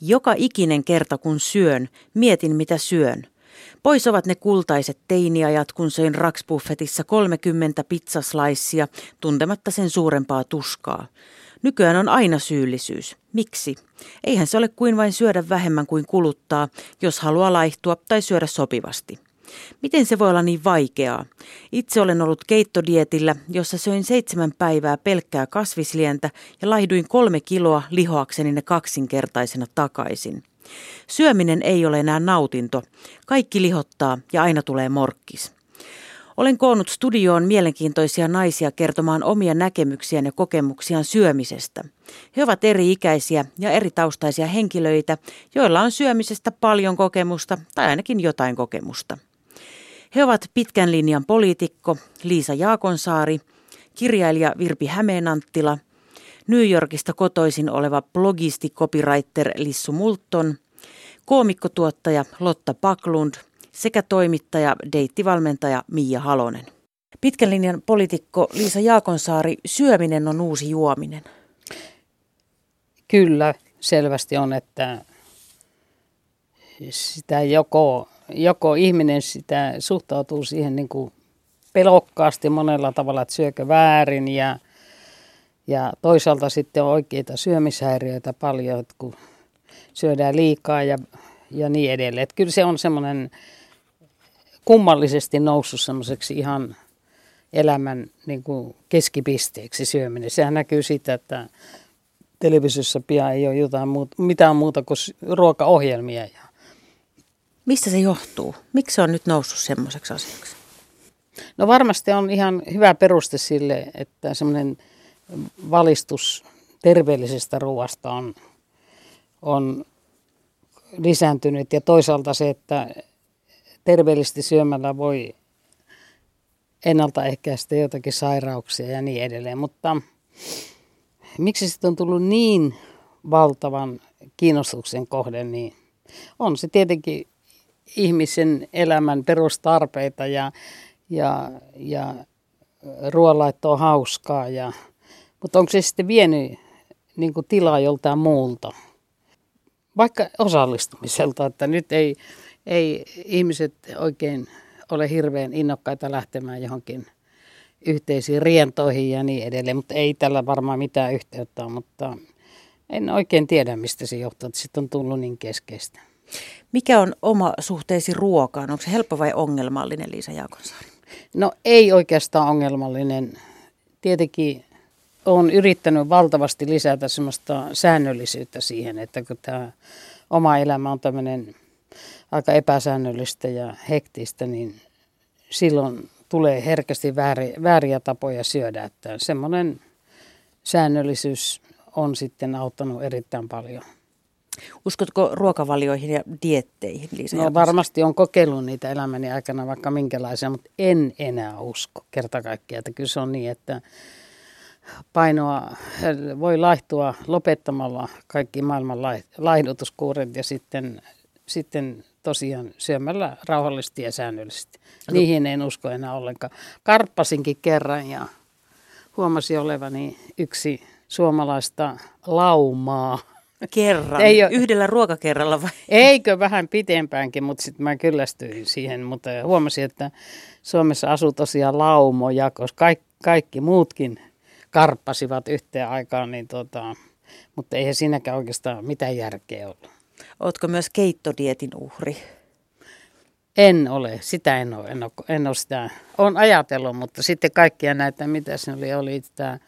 Joka ikinen kerta kun syön, mietin mitä syön. Pois ovat ne kultaiset teiniajat, kun söin raksbuffetissa 30 pizzaslaissia, tuntematta sen suurempaa tuskaa. Nykyään on aina syyllisyys. Miksi? Eihän se ole kuin vain syödä vähemmän kuin kuluttaa, jos haluaa laihtua tai syödä sopivasti. Miten se voi olla niin vaikeaa? Itse olen ollut keittodietillä, jossa söin seitsemän päivää pelkkää kasvislientä ja laihduin kolme kiloa lihoakseni ne kaksinkertaisena takaisin. Syöminen ei ole enää nautinto. Kaikki lihottaa ja aina tulee morkkis. Olen koonnut studioon mielenkiintoisia naisia kertomaan omia näkemyksiään ja kokemuksiaan syömisestä. He ovat eri-ikäisiä ja eri taustaisia henkilöitä, joilla on syömisestä paljon kokemusta tai ainakin jotain kokemusta. He ovat pitkän linjan poliitikko Liisa Jaakonsaari, kirjailija Virpi Hämeenanttila, New Yorkista kotoisin oleva blogisti copywriter Lissu Multon, koomikkotuottaja Lotta Paklund sekä toimittaja, deittivalmentaja Mia Halonen. Pitkän linjan poliitikko Liisa Jaakonsaari, syöminen on uusi juominen. Kyllä, selvästi on, että sitä joko joko ihminen sitä suhtautuu siihen niin kuin pelokkaasti monella tavalla, että syökö väärin ja, ja toisaalta sitten on oikeita syömishäiriöitä paljon, että kun syödään liikaa ja, ja niin edelleen. Että kyllä se on semmoinen kummallisesti noussut semmoiseksi ihan elämän niin kuin keskipisteeksi syöminen. Sehän näkyy siitä, että televisiossa pian ei ole jotain muuta, mitään muuta kuin ruokaohjelmia ja Mistä se johtuu? Miksi se on nyt noussut semmoiseksi asiaksi? No varmasti on ihan hyvä peruste sille, että semmoinen valistus terveellisestä ruoasta on, on lisääntynyt ja toisaalta se, että terveellisesti syömällä voi ennaltaehkäistä jotakin sairauksia ja niin edelleen. Mutta miksi sitten on tullut niin valtavan kiinnostuksen kohde, niin on se tietenkin ihmisen elämän perustarpeita ja, ja, ja ruoanlaitto on hauskaa. Ja, mutta onko se sitten vienyt niin kuin tilaa joltain muulta? Vaikka osallistumiselta, että nyt ei, ei ihmiset oikein ole hirveän innokkaita lähtemään johonkin yhteisiin rientoihin ja niin edelleen, mutta ei tällä varmaan mitään yhteyttä ole, mutta en oikein tiedä, mistä se johtuu, että sitten on tullut niin keskeistä. Mikä on oma suhteesi ruokaan? Onko se helppo vai ongelmallinen, Liisa Jaakonsaari? No ei oikeastaan ongelmallinen. Tietenkin olen yrittänyt valtavasti lisätä semmoista säännöllisyyttä siihen, että kun tämä oma elämä on tämmöinen aika epäsäännöllistä ja hektistä, niin silloin tulee herkästi vääriä, vääriä tapoja syödä. Että semmoinen säännöllisyys on sitten auttanut erittäin paljon. Uskotko ruokavalioihin ja dietteihin, Liisa? No varmasti on kokeillut niitä elämäni aikana vaikka minkälaisia, mutta en enää usko kerta kaikkiaan. Että kyllä se on niin, että painoa voi laihtua lopettamalla kaikki maailman laihdutuskuuret ja sitten, sitten tosiaan syömällä rauhallisesti ja säännöllisesti. No. Niihin en usko enää ollenkaan. Karppasinkin kerran ja huomasin olevani yksi suomalaista laumaa kerran? Ei ole, Yhdellä ruokakerralla vai? Eikö vähän pitempäänkin, mutta sitten mä kyllästyin siihen. Mutta huomasin, että Suomessa asuu tosiaan laumoja, koska kaikki, kaikki muutkin karppasivat yhteen aikaan, niin tota, mutta eihän siinäkään oikeastaan mitään järkeä ollut. Oletko myös keittodietin uhri? En ole, sitä en ole, en ole, en ole sitä. Olen ajatellut, mutta sitten kaikkia näitä, mitä se oli, oli tämä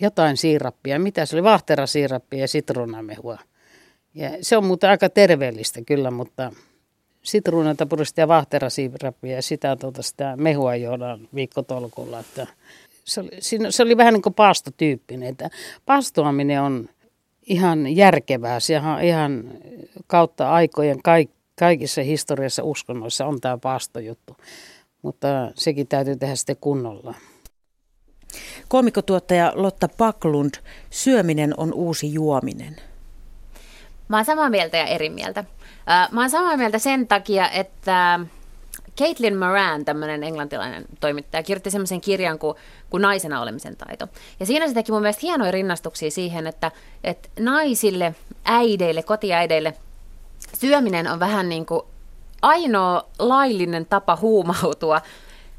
jotain siirappia. Mitä se oli? Vahterasiirappia ja sitruunamehua. Ja se on muuten aika terveellistä kyllä, mutta sitruunata purista ja vahterasiirappia ja sitä, tuota, sitä mehua juodaan viikkotolkulla. Että se, oli, se oli vähän niin kuin paastotyyppinen. Että paastoaminen on ihan järkevää. Sehän ihan kautta aikojen kaik, kaikissa historiassa uskonnoissa on tämä paastojuttu. Mutta sekin täytyy tehdä sitten kunnolla. Koomikotuottaja Lotta Paklund, syöminen on uusi juominen. Mä oon samaa mieltä ja eri mieltä. Mä oon samaa mieltä sen takia, että Caitlin Moran, tämmöinen englantilainen toimittaja, kirjoitti semmoisen kirjan kuin, kuin Naisena olemisen taito. Ja siinä se teki mun mielestä hienoja rinnastuksia siihen, että, että naisille, äideille, kotiäideille syöminen on vähän niin kuin ainoa laillinen tapa huumautua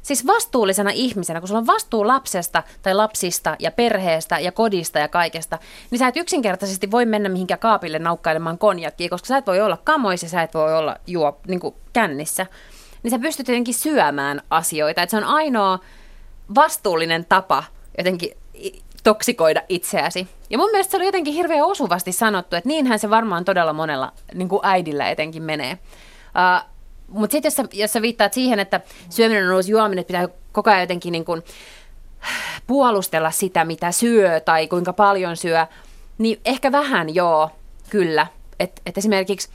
Siis vastuullisena ihmisenä, kun sulla on vastuu lapsesta tai lapsista ja perheestä ja kodista ja kaikesta, niin sä et yksinkertaisesti voi mennä mihinkään kaapille naukkailemaan konjakkia, koska sä et voi olla kamoissa, sä et voi olla juo niin kuin kännissä. Niin sä pystyt jotenkin syömään asioita. Että se on ainoa vastuullinen tapa jotenkin toksikoida itseäsi. Ja mun mielestä se oli jotenkin hirveän osuvasti sanottu, että niinhän se varmaan todella monella niin kuin äidillä etenkin menee. Uh, mutta sitten jos, sä, jos sä viittaat siihen, että syöminen on uusi juominen, että pitää koko ajan jotenkin niin kuin puolustella sitä, mitä syö tai kuinka paljon syö, niin ehkä vähän joo, kyllä. Että et esimerkiksi,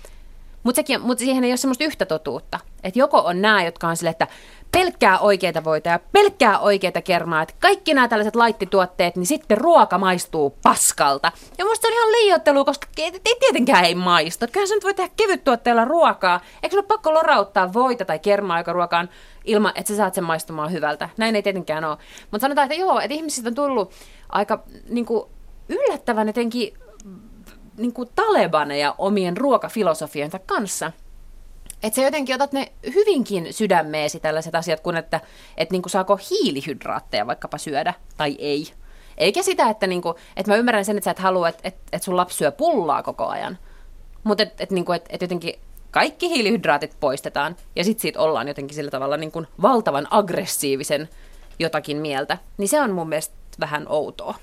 mutta mut siihen ei ole semmoista yhtä totuutta. Että joko on nämä, jotka on sille, että pelkkää oikeita voita ja pelkkää oikeita kermaa, että kaikki nämä tällaiset laittituotteet, niin sitten ruoka maistuu paskalta. Ja musta se on ihan liioittelu, koska ei tietenkään ei maistu. Kyllä sä nyt voi tehdä kevyttuotteella ruokaa. Eikö ole pakko lorauttaa voita tai kermaa, joka ruokaan ilman, että sä saat sen maistumaan hyvältä. Näin ei tietenkään ole. Mutta sanotaan, että joo, että ihmisistä on tullut aika niin kuin, yllättävän jotenkin niin kuin talebaneja omien ruokafilosofioinsa kanssa – että sä jotenkin otat ne hyvinkin sydämeesi tällaiset asiat, kun että et niinku saako hiilihydraatteja vaikkapa syödä tai ei. Eikä sitä, että, niinku, että mä ymmärrän sen, että sä et halua, että, että, että sun lapsi syö pullaa koko ajan. Mutta että et, niinku, et, et jotenkin kaikki hiilihydraatit poistetaan ja sitten siitä ollaan jotenkin sillä tavalla niinku valtavan aggressiivisen jotakin mieltä. Niin se on mun mielestä vähän outoa.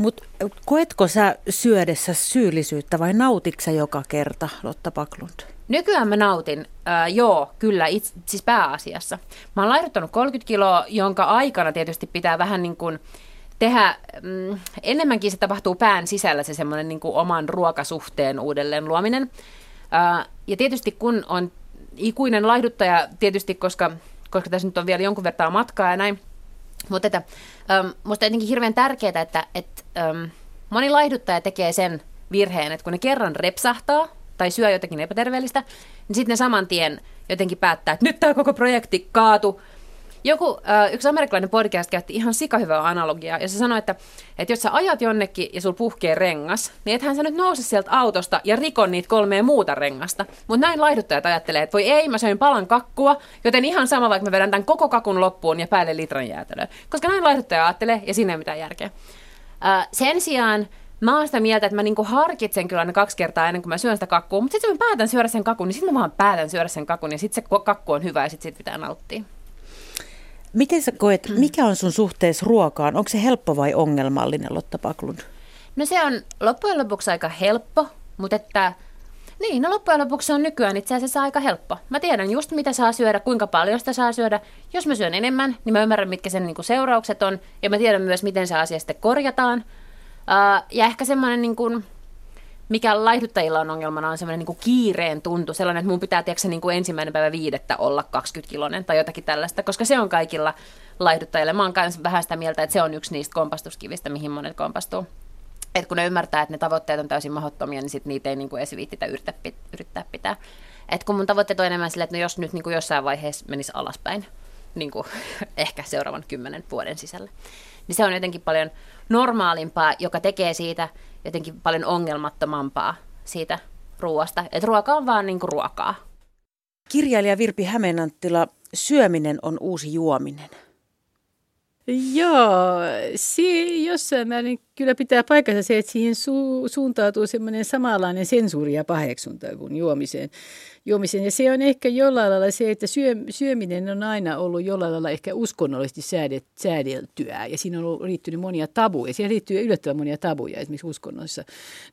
Mutta koetko sä syödessä syyllisyyttä vai nautitko joka kerta, Lotta Paklund? Nykyään mä nautin, äh, joo, kyllä, itse, siis pääasiassa. Mä oon laihduttanut 30 kiloa, jonka aikana tietysti pitää vähän niin kuin tehdä, mm, enemmänkin se tapahtuu pään sisällä se semmoinen niin kuin oman ruokasuhteen uudelleen luominen. Äh, ja tietysti kun on ikuinen laihduttaja, tietysti koska, koska tässä nyt on vielä jonkun verran matkaa ja näin, mutta että, ähm, musta jotenkin hirveän tärkeää, että, että ähm, moni laihduttaja tekee sen virheen, että kun ne kerran repsahtaa, tai syö jotakin epäterveellistä, niin sitten ne saman tien jotenkin päättää, että nyt tämä koko projekti kaatu. Joku, äh, yksi amerikkalainen podcast käytti ihan sikahyvää analogiaa, ja se sanoi, että, että jos sä ajat jonnekin ja sul puhkee rengas, niin ethän sä nyt nouse sieltä autosta ja rikon niitä kolmea muuta rengasta. Mutta näin laihduttajat ajattelee, että voi ei, mä söin palan kakkua, joten ihan sama, vaikka mä vedän tämän koko kakun loppuun ja päälle litran jäätelöä. Koska näin laihduttaja ajattelee, ja siinä ei mitään järkeä. Äh, sen sijaan mä oon sitä mieltä, että mä niinku harkitsen kyllä aina kaksi kertaa ennen kuin mä syön sitä kakkua, mutta sitten mä päätän syödä sen kakun, niin sitten mä vaan päätän syödä sen kakun ja sitten se kakku on hyvä ja sitten sit pitää nauttia. Miten sä koet, mikä on sun suhteessa ruokaan? Onko se helppo vai ongelmallinen, Lotta Paklund? No se on loppujen lopuksi aika helppo, mutta että niin, no loppujen lopuksi se on nykyään itse asiassa aika helppo. Mä tiedän just mitä saa syödä, kuinka paljon sitä saa syödä. Jos mä syön enemmän, niin mä ymmärrän mitkä sen niinku seuraukset on ja mä tiedän myös miten se asia sitten korjataan. Uh, ja ehkä semmoinen, niin kuin, mikä laihduttajilla on ongelmana, on semmoinen niin kuin kiireen tuntu. Sellainen, että mun pitää tiedätkö, niin kuin ensimmäinen päivä viidettä olla 20-kilonen tai jotakin tällaista, koska se on kaikilla laihduttajilla. Mä oon myös vähän sitä mieltä, että se on yksi niistä kompastuskivistä, mihin monet kompastuu. Et kun ne ymmärtää, että ne tavoitteet on täysin mahdottomia, niin sit niitä ei niin kuin viittitä yrittää, pitää. Et kun mun tavoitteet on enemmän sille, että no jos nyt niin kuin jossain vaiheessa menisi alaspäin, niin kuin ehkä seuraavan kymmenen vuoden sisällä, niin se on jotenkin paljon normaalimpaa, joka tekee siitä jotenkin paljon ongelmattomampaa siitä ruoasta. Että ruoka on vaan niin kuin ruokaa. Kirjailija Virpi Hämeenanttila, syöminen on uusi juominen. Joo, se jossain määrin kyllä pitää paikkansa se, että siihen su- suuntautuu semmoinen samanlainen sensuuri ja paheksunta kuin juomiseen. juomiseen. Ja se on ehkä jollain lailla se, että syö, syöminen on aina ollut jollain lailla ehkä uskonnollisesti säädet, säädeltyä. Ja siinä on ollut, liittynyt monia tabuja. Siihen liittyy yllättävän monia tabuja esimerkiksi uskonnoissa.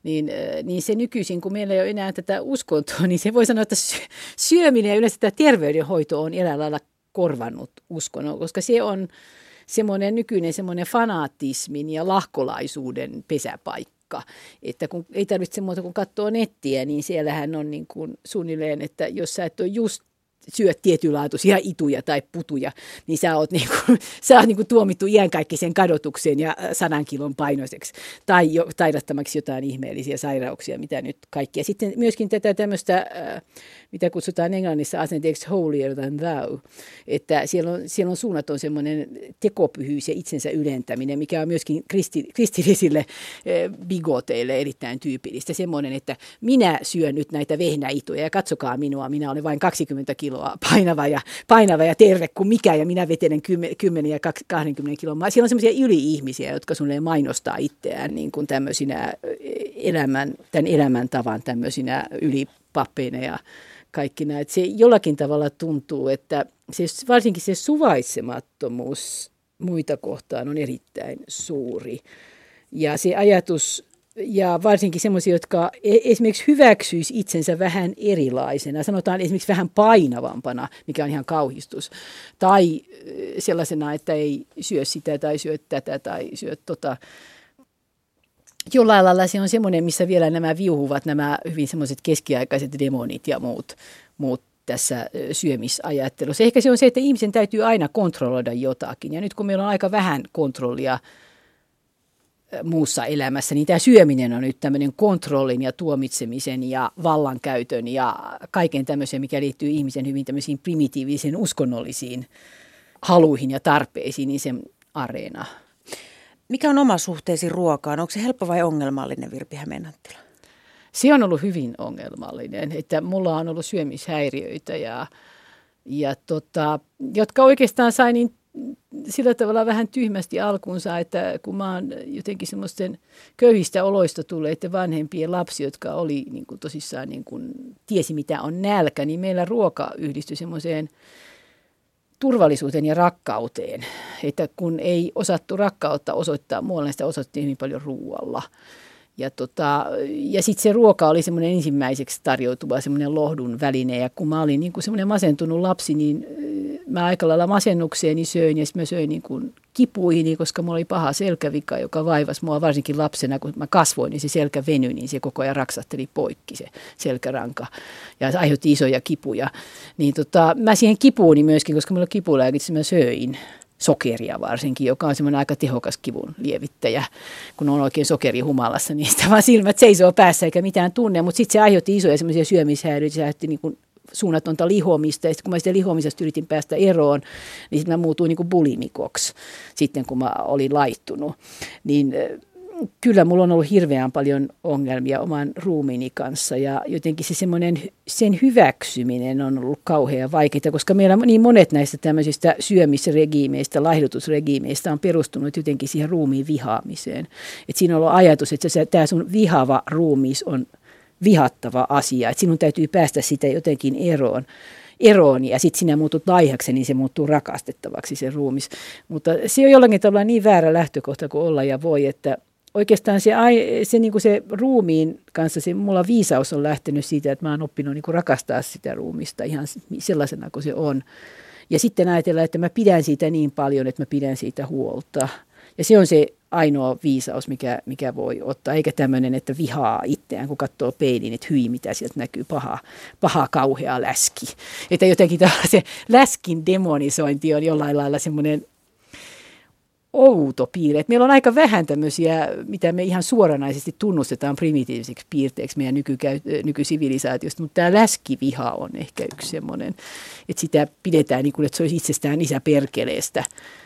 Niin, äh, niin se nykyisin, kun meillä ei ole enää tätä uskontoa, niin se voi sanoa, että syöminen ja yleensä tämä terveydenhoito on eräällä lailla korvannut uskonnon, koska se on semmoinen nykyinen semmoinen fanaattismin ja lahkolaisuuden pesäpaikka. Että kun ei tarvitse muuta kuin katsoa nettiä, niin siellähän on niin kuin suunnilleen, että jos sä et ole just syöt tietynlaatuisia ituja tai putuja, niin sä oot, niinku, sä oot niinku tuomittu iänkaikkisen kadotukseen ja äh, sadan kilon painoiseksi. Tai jo, taidattamaksi jotain ihmeellisiä sairauksia, mitä nyt kaikkia. Sitten myöskin tätä tämmöistä, äh, mitä kutsutaan englannissa asenteeksi holier than thou, että siellä on, siellä on suunnaton semmoinen tekopyhyys ja itsensä ylentäminen, mikä on myöskin kristi, kristillisille äh, bigoteille erittäin tyypillistä. Semmoinen, että minä syön nyt näitä vehnäituja ja katsokaa minua, minä olen vain 20 kiloa painava ja, painava ja terve kuin mikä ja minä vetelen 10 ja 20 kiloa. Siellä on semmoisia yli-ihmisiä, jotka sulle mainostaa itseään niin kuin tämmöisinä elämän, tämän elämäntavan tämmöisinä ylipappeina ja kaikki. Että se jollakin tavalla tuntuu, että se, varsinkin se suvaitsemattomuus muita kohtaan on erittäin suuri. Ja se ajatus ja varsinkin sellaisia, jotka e- esimerkiksi hyväksyisi itsensä vähän erilaisena, sanotaan esimerkiksi vähän painavampana, mikä on ihan kauhistus, tai sellaisena, että ei syö sitä tai syö tätä tai syö tota. Jollain lailla se on semmoinen, missä vielä nämä viuhuvat, nämä hyvin semmoiset keskiaikaiset demonit ja muut, muut tässä syömisajattelussa. Ehkä se on se, että ihmisen täytyy aina kontrolloida jotakin. Ja nyt kun meillä on aika vähän kontrollia muussa elämässä, niin tämä syöminen on nyt tämmöinen kontrollin ja tuomitsemisen ja vallankäytön ja kaiken tämmöisen, mikä liittyy ihmisen hyvin tämmöisiin primitiivisiin uskonnollisiin haluihin ja tarpeisiin, niin se areena. Mikä on oma suhteesi ruokaan? Onko se helppo vai ongelmallinen Virpi Hämeenanttila? Se on ollut hyvin ongelmallinen, että mulla on ollut syömishäiriöitä ja, ja tota, jotka oikeastaan sai niin sillä tavalla vähän tyhmästi alkuunsa, että kun mä oon jotenkin semmoisten köyhistä oloista tulleiden vanhempien lapsi, jotka oli niin kuin tosissaan niin kuin, tiesi mitä on nälkä, niin meillä ruoka yhdistyi semmoiseen turvallisuuteen ja rakkauteen. Että kun ei osattu rakkautta osoittaa muualle, sitä osoittiin hyvin paljon ruoalla. Ja, tota, ja sitten se ruoka oli semmoinen ensimmäiseksi tarjoutuva semmoinen lohdun väline. Ja kun mä olin niin semmoinen masentunut lapsi, niin mä aika lailla masennukseeni söin ja sitten mä söin niin kuin kipuihini, koska mulla oli paha selkävika, joka vaivasi mua varsinkin lapsena, kun mä kasvoin, niin se selkä venyi, niin se koko ajan raksatteli poikki se selkäranka ja se aiheutti isoja kipuja. Niin tota, mä siihen kipuuni myöskin, koska mulla kipulääkit, mä söin sokeria varsinkin, joka on semmoinen aika tehokas kivun lievittäjä. Kun on oikein sokeri humalassa, niin sitä vaan silmät seisoo päässä eikä mitään tunne. Mutta sitten se aiheutti isoja semmoisia syömishäiriöitä, se aiheutti niin suunnatonta lihomista. Ja sitten kun mä sitä lihomisesta yritin päästä eroon, niin sitten mä muutuin niin kuin bulimikoksi sitten, kun mä olin laittunut. Niin kyllä mulla on ollut hirveän paljon ongelmia oman ruumiini kanssa ja jotenkin se semmoinen, sen hyväksyminen on ollut kauhean vaikeaa, koska meillä niin monet näistä tämmöisistä syömisregiimeistä, laihdutusregiimeistä on perustunut jotenkin siihen ruumiin vihaamiseen. Et siinä on ollut ajatus, että tämä sun vihava ruumis on vihattava asia, että sinun täytyy päästä sitä jotenkin eroon eroon ja sitten sinä muutut laihaksi, niin se muuttuu rakastettavaksi se ruumis. Mutta se on jollakin tavalla niin väärä lähtökohta kuin olla ja voi, että oikeastaan se, se, niin kuin se ruumiin kanssa, se mulla viisaus on lähtenyt siitä, että mä oon oppinut niin kuin rakastaa sitä ruumista ihan sellaisena kuin se on. Ja sitten ajatella, että mä pidän siitä niin paljon, että mä pidän siitä huolta. Ja se on se ainoa viisaus, mikä, mikä voi ottaa, eikä tämmöinen, että vihaa itseään, kun katsoo peiliin, että hyi, mitä sieltä näkyy, paha, paha kauhea läski. Että jotenkin se läskin demonisointi on jollain lailla semmoinen outo piirre. Et meillä on aika vähän tämmöisiä, mitä me ihan suoranaisesti tunnustetaan primitiivisiksi piirteiksi meidän nykykäy, nykysivilisaatiosta, mutta tämä läskiviha on ehkä yksi semmoinen, että sitä pidetään niin kuin, että se olisi itsestään isä perkeleestä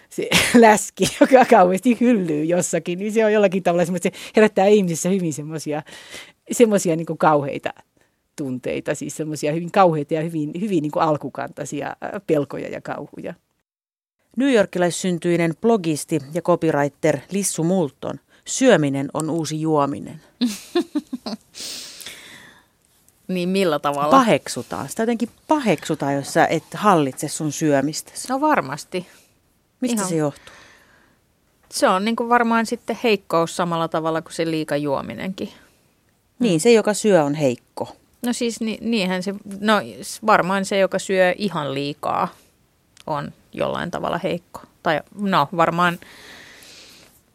se läski, joka kauheasti hyllyy jossakin, niin se on jollakin tavalla semmoista, se herättää ihmisissä hyvin semmoisia, semmoisia niin kauheita tunteita, siis semmoisia hyvin kauheita ja hyvin, hyvin niin alkukantaisia pelkoja ja kauhuja. New Yorkilaissyntyinen blogisti ja copywriter Lissu Multon. Syöminen on uusi juominen. niin millä tavalla? Paheksutaan. Sitä jotenkin paheksutaan, jos sä et hallitse sun syömistä. No varmasti. Mistä Ihan. se johtuu? Se on niin kuin varmaan sitten heikkous samalla tavalla kuin se liikajuominenkin. Niin, se joka syö on heikko. No siis ni, niinhän se, no varmaan se joka syö ihan liikaa on jollain tavalla heikko. Tai no varmaan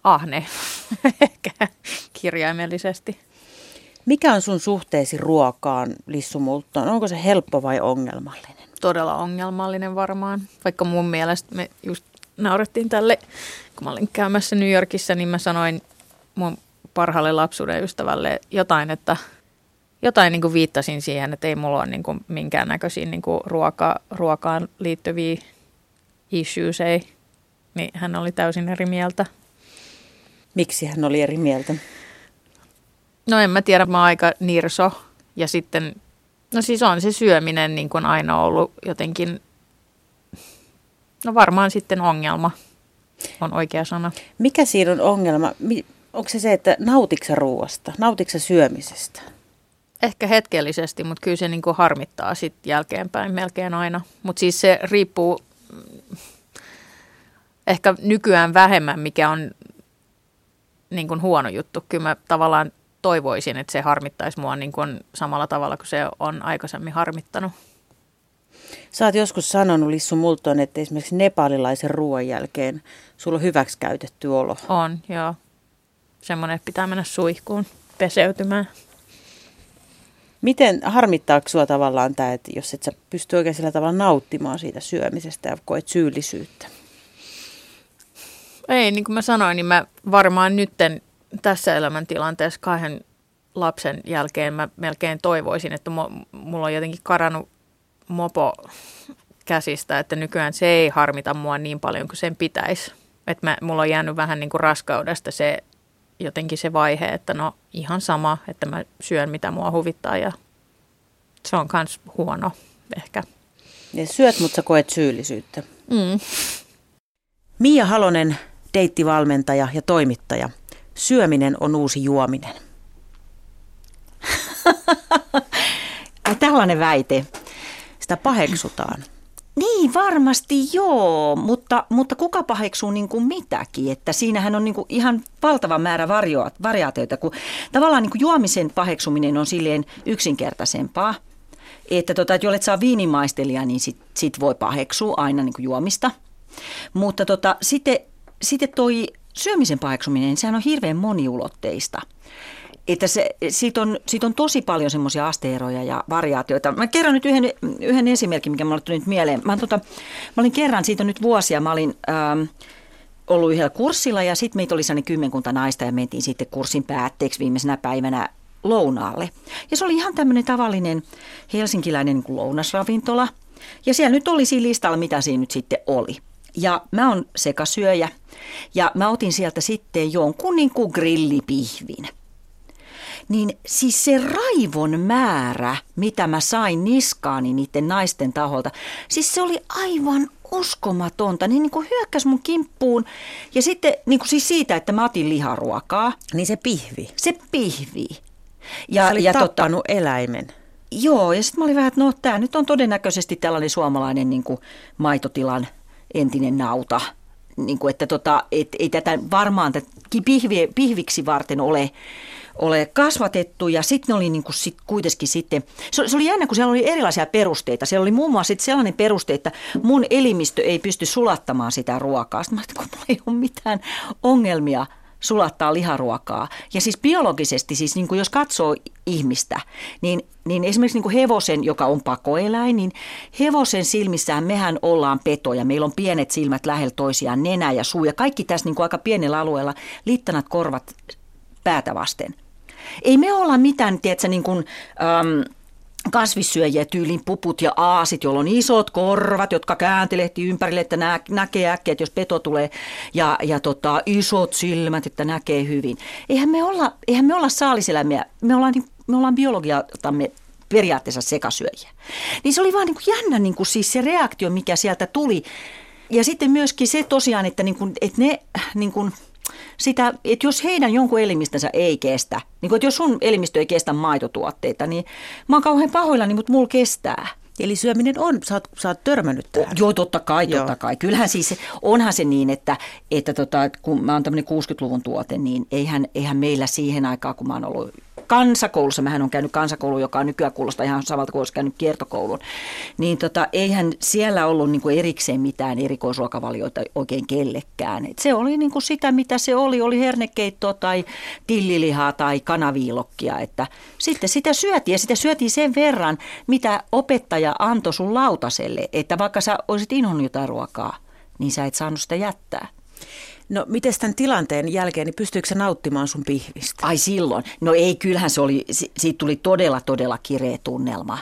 ahne ehkä kirjaimellisesti. Mikä on sun suhteesi ruokaan, Lissu Multton? Onko se helppo vai ongelmallinen? todella ongelmallinen varmaan. Vaikka mun mielestä me just naurettiin tälle, kun mä olin käymässä New Yorkissa, niin mä sanoin mun parhaalle lapsuuden ystävälle jotain, että jotain niin kuin viittasin siihen, että ei mulla ole niin kuin minkäännäköisiä niin kuin ruoka, ruokaan liittyviä issues, ei. Niin hän oli täysin eri mieltä. Miksi hän oli eri mieltä? No en mä tiedä, mä oon aika nirso. Ja sitten, no siis on se syöminen niin kuin aina ollut jotenkin, no varmaan sitten ongelma on oikea sana. Mikä siinä on ongelma? Onko se se, että nautiksa ruuasta, nautiksa syömisestä? Ehkä hetkellisesti, mutta kyllä se niin kuin harmittaa sitten jälkeenpäin melkein aina. Mutta siis se riippuu ehkä nykyään vähemmän, mikä on niin kuin huono juttu. Kyllä mä tavallaan toivoisin, että se harmittaisi mua niin kuin samalla tavalla kuin se on aikaisemmin harmittanut. Sä oot joskus sanonut Lissu Multon, että esimerkiksi nepalilaisen ruoan jälkeen sulla on hyväksi käytetty olo. On, joo. Semmoinen, että pitää mennä suihkuun peseytymään. Miten harmittaako sinua tavallaan tämä, että jos et sä pysty oikein sillä tavalla nauttimaan siitä syömisestä ja koet syyllisyyttä? Ei, niin kuin mä sanoin, niin mä varmaan nytten tässä elämäntilanteessa kahden lapsen jälkeen mä melkein toivoisin, että mulla on jotenkin karannut mopo käsistä, että nykyään se ei harmita mua niin paljon kuin sen pitäisi. Että mulla on jäänyt vähän niin kuin raskaudesta se jotenkin se vaihe, että no ihan sama, että mä syön mitä mua huvittaa ja se on myös huono ehkä. Ja syöt, mutta sä koet syyllisyyttä. Mm. Mia Halonen, deittivalmentaja ja toimittaja. Syöminen on uusi juominen. Tällainen väite. Sitä paheksutaan. Niin, varmasti joo, mutta, mutta kuka paheksuu niin kuin mitäkin, että siinähän on niin kuin ihan valtava määrä vario, variaatioita, kun tavallaan niin kuin juomisen paheksuminen on silleen yksinkertaisempaa, että, tota, että jollet saa viinimaistelia, niin sit, sit voi paheksua aina niin kuin juomista, mutta tota, sitten, sitten toi syömisen paheksuminen, sehän on hirveän moniulotteista että se, siitä, on, siitä on tosi paljon semmoisia asteeroja ja variaatioita. Mä kerron nyt yhden, yhden esimerkin, mikä mulle tuli nyt mieleen. Mä, tota, mä olin kerran, siitä on nyt vuosia, mä olin ähm, ollut yhdellä kurssilla ja sitten meitä oli sellainen kymmenkunta naista ja mentiin sitten kurssin päätteeksi viimeisenä päivänä lounaalle. Ja se oli ihan tämmöinen tavallinen helsinkiläinen niin lounasravintola. Ja siellä nyt oli siinä listalla, mitä siinä nyt sitten oli. Ja mä oon sekasyöjä ja mä otin sieltä sitten jonkun niin kuin grillipihvin niin siis se raivon määrä, mitä mä sain niskaani niiden naisten taholta, siis se oli aivan uskomatonta. Niin, niin kuin hyökkäs mun kimppuun ja sitten niin kuin siis siitä, että mä otin liharuokaa. Niin se pihvi. Se pihvi. Ja, ja tappanut tota, eläimen. Joo, ja sitten mä olin vähän, että no tämä nyt on todennäköisesti tällainen suomalainen niin kuin maitotilan entinen nauta. Niin kuin, että tota, et, ei tätä varmaan tätä pihvi, pihviksi varten ole ole kasvatettu ja sitten oli niin kuin sit kuitenkin sitten, se, se oli jännä, kun siellä oli erilaisia perusteita. Siellä oli muun muassa sit sellainen peruste, että mun elimistö ei pysty sulattamaan sitä ruokaa. Sitten mä että kun mulla ei ole mitään ongelmia sulattaa liharuokaa. Ja siis biologisesti, siis niin kuin jos katsoo ihmistä, niin, niin esimerkiksi niin kuin hevosen, joka on pakoeläin, niin hevosen silmissään mehän ollaan petoja. Meillä on pienet silmät lähellä toisiaan, nenä ja suu ja kaikki tässä niin kuin aika pienellä alueella, littanat korvat päätä vasten – ei me olla mitään, tiedätkö, niin kuin, äm, kasvissyöjiä tyylin puput ja aasit, joilla on isot korvat, jotka kääntelehti ympärille, että nä- näkee äkkiä, että jos peto tulee, ja, ja tota, isot silmät, että näkee hyvin. Eihän me olla, eihän me olla saaliseläimiä, me ollaan, niin, me ollaan biologiatamme periaatteessa sekasyöjiä. Niin se oli vaan niin kuin jännä niin kuin siis se reaktio, mikä sieltä tuli. Ja sitten myöskin se tosiaan, että, niin kuin, että ne niin kuin, sitä, että jos heidän jonkun elimistönsä ei kestä, niin kuin, että jos sun elimistö ei kestä maitotuotteita, niin mä oon kauhean pahoillani, mutta mulla kestää. Eli syöminen on, sä oot, sä oot törmännyt tähän. Joo, totta kai, totta Joo. kai. Kyllähän siis, onhan se niin, että, että tota, kun mä oon tämmöinen 60-luvun tuote, niin eihän, eihän meillä siihen aikaan, kun mä oon ollut kansakoulussa, mähän on käynyt kansakoulu, joka on nykyään kuulostaa ihan samalta kuin olisi käynyt kiertokoulun, niin tota, eihän siellä ollut niin kuin erikseen mitään erikoisruokavalioita oikein kellekään. Et se oli niin kuin sitä, mitä se oli, oli hernekeittoa tai tillilihaa tai kanaviilokkia, että sitten sitä syötiin ja sitä syötiin sen verran, mitä opettaja antoi sun lautaselle, että vaikka sä olisit inhonnut jotain ruokaa, niin sä et saanut sitä jättää. No miten tämän tilanteen jälkeen, niin pystyykö se nauttimaan sun pihvistä? Ai silloin? No ei, kyllähän se oli, siitä tuli todella, todella kireä tunnelma.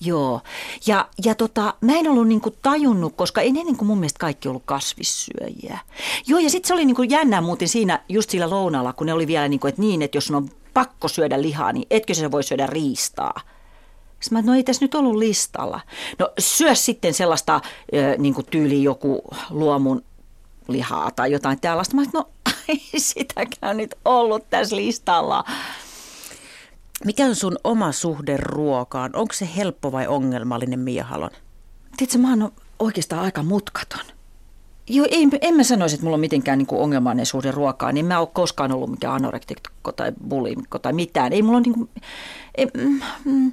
Joo, ja, ja tota, mä en ollut niinku tajunnut, koska ei ne niinku mun mielestä kaikki ollut kasvissyöjiä. Joo, ja sitten se oli niinku jännää muuten siinä, just sillä lounalla, kun ne oli vielä niinku, että niin, että jos on pakko syödä lihaa, niin etkö se voi syödä riistaa. Sitten mä, no ei tässä nyt ollut listalla. No syö sitten sellaista äh, niin kuin tyyli joku luomun lihaa tai jotain tällaista. Mä no ei sitäkään nyt ollut tässä listalla. Mikä on sun oma suhde ruokaan? Onko se helppo vai ongelmallinen, Mia Halon? Tiedätkö, mä oon oikeastaan aika mutkaton. Joo, ei, en mä sanoisi, että mulla on mitenkään niin kuin ongelmallinen suhde ruokaan, niin mä oon koskaan ollut mikään anorektikko tai bulimikko tai mitään. Ei mulla on niin kuin, ei, mm, mm,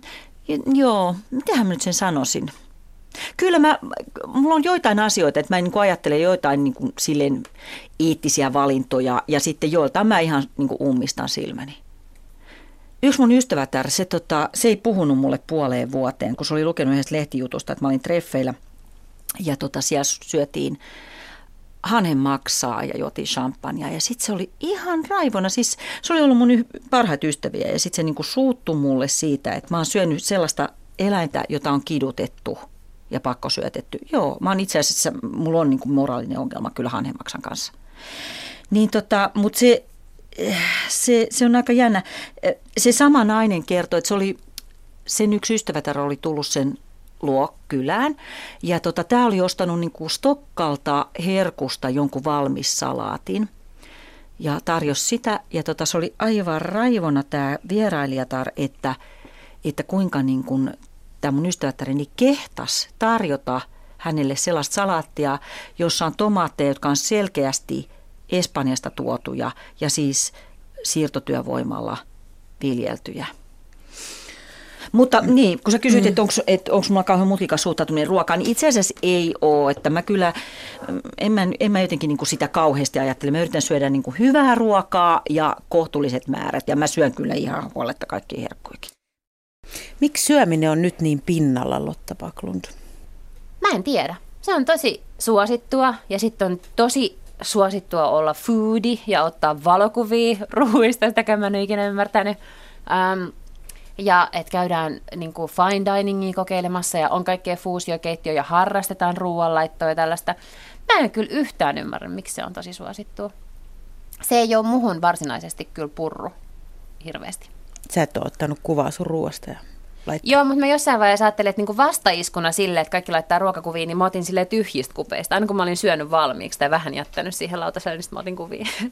joo, mitähän mä nyt sen sanoisin? Kyllä mä, mulla on joitain asioita, että mä niin ajattelen joitain niin kuin silleen eettisiä valintoja ja sitten joiltain mä ihan niin kuin ummistan silmäni. Yksi mun ystävätär, se, tota, se ei puhunut mulle puoleen vuoteen, kun se oli lukenut yhdestä lehtijutusta, että mä olin treffeillä ja tota, siellä syötiin Hanen maksaa ja juotiin champagnea. Ja sitten se oli ihan raivona. Siis se oli ollut mun parhaita ystäviä ja sitten se niinku suuttu mulle siitä, että mä oon syönyt sellaista eläintä, jota on kidutettu ja pakkosyötetty. Joo, mä oon itse asiassa, mulla on niinku moraalinen ongelma kyllä hanhemaksan kanssa. Niin tota, mutta se, se, se on aika jännä. Se sama nainen kertoi, että se oli, sen yksi ystävätär oli tullut sen luo kylään. Ja tota, tämä oli ostanut niin kuin Stokkalta herkusta jonkun valmis salaatin ja tarjosi sitä. Ja tota, se oli aivan raivona tämä vierailijatar, että, että kuinka niin kuin, tämä mun ystävättärini kehtas tarjota hänelle sellaista salaattia, jossa on tomaatteja, jotka on selkeästi Espanjasta tuotuja ja siis siirtotyövoimalla viljeltyjä. Mutta niin, kun sä kysyit, mm. että onko et, mulla kauhean mutikas suhtautuminen ruokaan, niin itse asiassa ei ole. Että mä kyllä, mm, en mä, en mä jotenkin niin kuin sitä kauheasti ajattele. Mä yritän syödä niin kuin hyvää ruokaa ja kohtuulliset määrät. Ja mä syön kyllä ihan huoletta kaikki herkkuikin. Miksi syöminen on nyt niin pinnalla, Lotta Paklund? Mä en tiedä. Se on tosi suosittua ja sitten on tosi suosittua olla foodi ja ottaa valokuvia ruuista, sitä mä en ikinä ymmärtänyt. Um, ja että käydään niin kuin fine diningia kokeilemassa ja on kaikkea fuusiokeittiö ja harrastetaan ruoanlaittoa ja tällaista. Mä en kyllä yhtään ymmärrä, miksi se on tosi suosittu. Se ei ole muhun varsinaisesti kyllä purru hirveästi. Sä et ole ottanut kuvaa sun ruoasta ja laittaa. Joo, mutta mä jossain vaiheessa ajattelin, että niinku vastaiskuna sille, että kaikki laittaa ruokakuvia, niin mä otin sille tyhjistä kupeista. Aina kun mä olin syönyt valmiiksi tai vähän jättänyt siihen lautaselle, niin mä otin kuvia.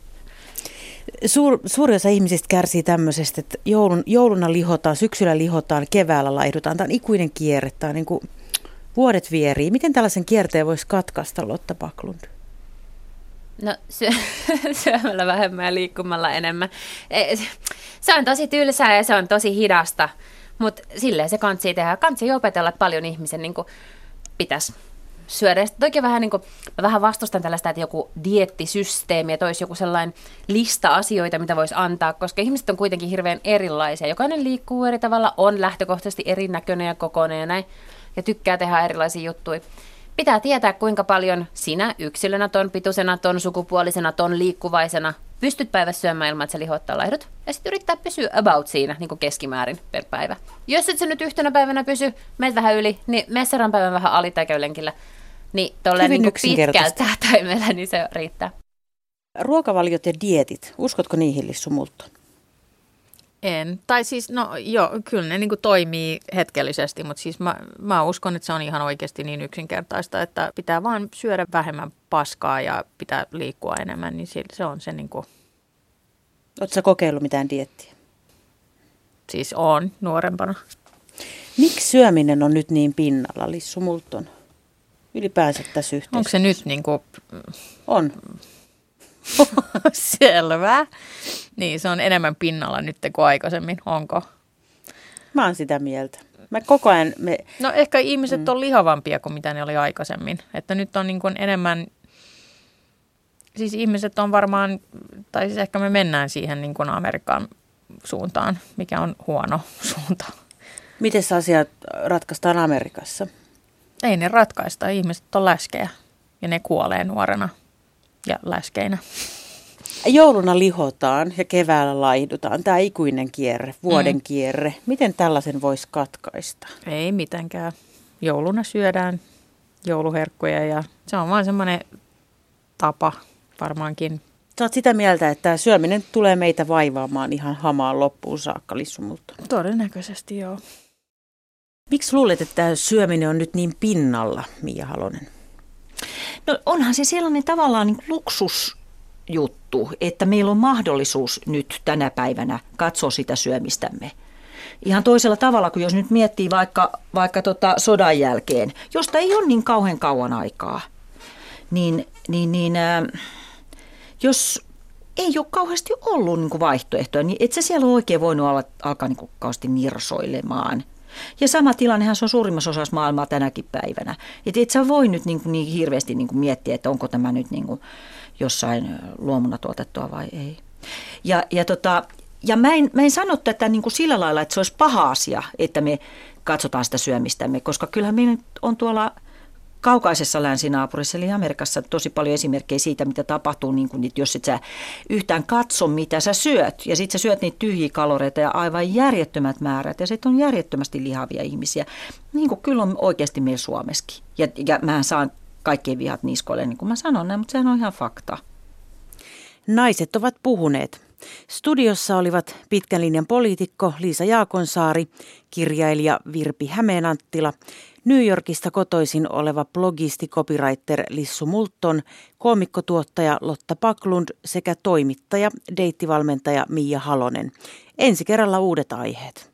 Suur, suuri osa ihmisistä kärsii tämmöisestä, että joulun, jouluna lihotaan, syksyllä lihotaan, keväällä laihdutaan. Tämä on ikuinen kierre, tämä on niin kuin vuodet vierii. Miten tällaisen kierteen voisi katkaista, Lotta Paklund? No syö, syömällä vähemmän ja liikkumalla enemmän. E, se on tosi tylsää ja se on tosi hidasta, mutta silleen se kansi tehdä. Kansi opetella, että paljon ihmisen niin pitäisi syödä. Ja toki vähän, niin kuin, mä vähän vastustan tällaista, että joku diettisysteemi, että olisi joku sellainen lista asioita, mitä voisi antaa, koska ihmiset on kuitenkin hirveän erilaisia. Jokainen liikkuu eri tavalla, on lähtökohtaisesti erinäköinen ja kokoinen ja näin, ja tykkää tehdä erilaisia juttuja. Pitää tietää, kuinka paljon sinä yksilönä, ton pituisena, ton sukupuolisena, ton liikkuvaisena pystyt päivässä syömään ilman, että sä lihottaa laidut. Ja sitten yrittää pysyä about siinä niin kuin keskimäärin per päivä. Jos et sä nyt yhtenä päivänä pysy, meet vähän yli, niin mene seuraavan päivän vähän ali tai käy lenkillä. Niin tolleen niin pitkällä tähtäimellä, niin se riittää. Ruokavaliot ja dietit, uskotko niihin Lissu Multon? En. Tai siis, no joo, kyllä ne niin toimii hetkellisesti, mutta siis mä, mä uskon, että se on ihan oikeasti niin yksinkertaista, että pitää vaan syödä vähemmän paskaa ja pitää liikkua enemmän, niin se on se niin kuin... Oletko kokeillut mitään diettiä? Siis on nuorempana. Miksi syöminen on nyt niin pinnalla, Lissu Multon? ylipäänsä tässä yhteisössä? Onko se nyt niin kuin... On. Selvä. Niin, se on enemmän pinnalla nyt kuin aikaisemmin, onko? Mä oon sitä mieltä. Mä koko ajan... Me... No ehkä ihmiset mm. on lihavampia kuin mitä ne oli aikaisemmin. Että nyt on niin kuin enemmän... Siis ihmiset on varmaan, tai siis ehkä me mennään siihen niin kuin Amerikan suuntaan, mikä on huono suunta. Miten asiat ratkaistaan Amerikassa? Ei ne ratkaista. Ihmiset on läskejä ja ne kuolee nuorena ja läskeinä. Jouluna lihotaan ja keväällä laihdutaan. Tämä ikuinen kierre, vuoden mm. kierre. Miten tällaisen voisi katkaista? Ei mitenkään. Jouluna syödään jouluherkkuja ja se on vain semmoinen tapa varmaankin. Sä oot sitä mieltä, että tämä syöminen tulee meitä vaivaamaan ihan hamaan loppuun saakka, Lissumulta? Todennäköisesti joo. Miksi luulet, että tämä syöminen on nyt niin pinnalla, Mia Halonen? No onhan se sellainen tavallaan niin luksusjuttu, että meillä on mahdollisuus nyt tänä päivänä katsoa sitä syömistämme. Ihan toisella tavalla kuin jos nyt miettii vaikka, vaikka tota sodan jälkeen, josta ei ole niin kauhean kauan aikaa, niin, niin, niin äh, jos ei ole kauheasti ollut niin vaihtoehtoja, niin et sä siellä oikein voinut alkaa niin kauheasti nirsoilemaan – ja sama tilannehan se on suurimmassa osassa maailmaa tänäkin päivänä. Että et sä voi nyt niin, kuin niin hirveästi niin kuin miettiä, että onko tämä nyt niin kuin jossain luomuna tuotettua vai ei. Ja, ja, tota, ja mä, en, mä en sano tätä niin kuin sillä lailla, että se olisi paha asia, että me katsotaan sitä syömistämme, koska kyllähän meillä on tuolla – kaukaisessa länsinaapurissa, eli Amerikassa, tosi paljon esimerkkejä siitä, mitä tapahtuu, niin kun, jos et sä yhtään katso, mitä sä syöt. Ja sit sä syöt niitä tyhjiä kaloreita ja aivan järjettömät määrät. Ja sitten on järjettömästi lihavia ihmisiä. Niin kuin kyllä on oikeasti meillä Suomessakin. Ja, ja mä saan kaikkien vihat niskoille, niin kuin mä sanon näin, mutta sehän on ihan fakta. Naiset ovat puhuneet. Studiossa olivat pitkän linjan poliitikko Liisa Jaakonsaari, kirjailija Virpi Hämeenanttila, New Yorkista kotoisin oleva blogisti copywriter Lissu Multon, koomikkotuottaja Lotta Paklund sekä toimittaja, deittivalmentaja Mia Halonen. Ensi kerralla uudet aiheet.